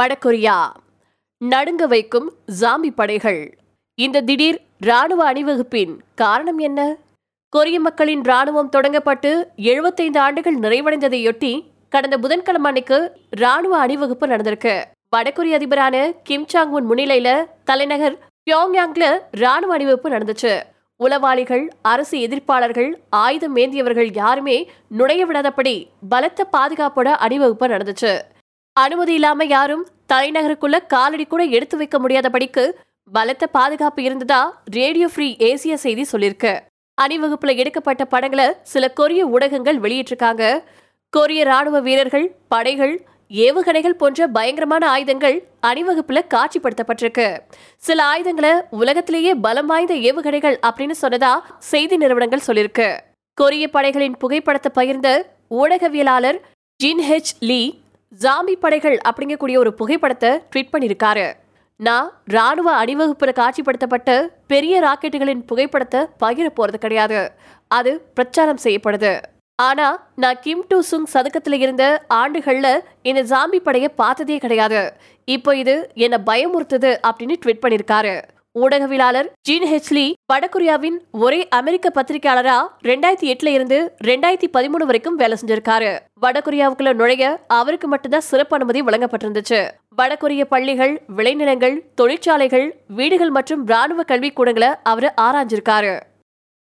வடகொரியா. நடுங்க வைக்கும் ஜாம்பி படைகள். இந்த திடீர் ராணுவ அணிவகுப்பின் காரணம் என்ன? கொரிய மக்களின் ராணுவம் தொடங்கப்பட்டு 75 ஆண்டுகள் நிறைவடைந்ததையொட்டி கடந்த புதன்கிழமை அன்னைக்கு ராணுவ அணிவகுப்பு நடந்திருக்கு. வடகொரிய அதிபரான கிம் சாங் உன் முன்னிலையில தலைநகர் பியோங்யாங்ல ராணுவ அணிவகுப்பு நடந்துச்சு. உளவாளிகள் அரசு எதிர்ப்பாளர்கள் ஆயுதம் ஏந்தியவர்கள் யாருமே நுழைய விடாதபடி பலத்த பாதுகாப்போட அணிவகுப்பு நடந்துச்சு. அனுமதி இல்லாம யாரும் தலைநகருக்குள்ள காலடி கூட எடுத்து வைக்க முடியாதபடிக்கு பலத்த பாதுகாப்பு இருந்ததா ரேடியோ ஃப்ரீ ஏசிய செய்தி சொல்லியிருக்கு அணிவகுப்புல எடுக்கப்பட்ட படங்களை சில கொரிய ஊடகங்கள் வெளியிட்டிருக்காங்க. கொரிய ராணுவ வீரர்கள் படைகள் ஏவுகணைகள் போன்ற பயங்கரமான ஆயுதங்கள் அணிவகுப்புல காட்சிப்படுத்தப்பட்டிருக்கு. சில ஆயுதங்களை உலகத்திலேயே பலம் வாய்ந்த ஏவுகணைகள் அப்படின்னு சொன்னதா செய்தி நிறுவனங்கள் சொல்லியிருக்கு கொரிய படைகளின் புகைப்படத்தை பகிர்ந்த ஊடகவியலாளர் ஜின் ஹெச் லீ ஜாம்பி படைகள் அப்படிங்கக்கூடிய ஒரு புகைப்படத்தை ட்வீட் பண்ணியிருக்காரு. நான் ராணுவ அணிவகுப்பில் காட்சிப்படுத்தப்பட்ட பெரிய ராக்கெட்டுகளின் புகைப்படத்தை பகிர போறது கிடையாது. அது பிரச்சாரம் செய்யப்படுது. ஆனா நான் கிம் டூ சுங் சதுக்கத்தில் இருந்த ஆண்டுகள்ல இந்த ஜாம்பி படையை பார்த்ததே கிடையாது. இப்போ இது என்ன பயமுறுத்துது அப்படின்னு ட்வீட் பண்ணியிருக்காரு. ஊடகவியலாளர் ஜீன் ஹெச்லி வடகொரியாவின் ஒரே அமெரிக்க பத்திரிகையாளரா ரெண்டாயிரத்தி எட்டுல இருந்து ரெண்டாயிரத்தி பதிமூணு வரைக்கும் வேலை செஞ்சிருக்காரு. வடகொரியாவுக்குள்ள நுழைய அவருக்கு மட்டும்தான் சிறப்பு அனுமதி வழங்கப்பட்டிருந்துச்சு. வடகொரிய பள்ளிகள் விளைநிலங்கள் தொழிற்சாலைகள் வீடுகள் மற்றும் ராணுவ கல்விக் கூடங்களை அவர் ஆராய்ஞ்சிருக்காரு.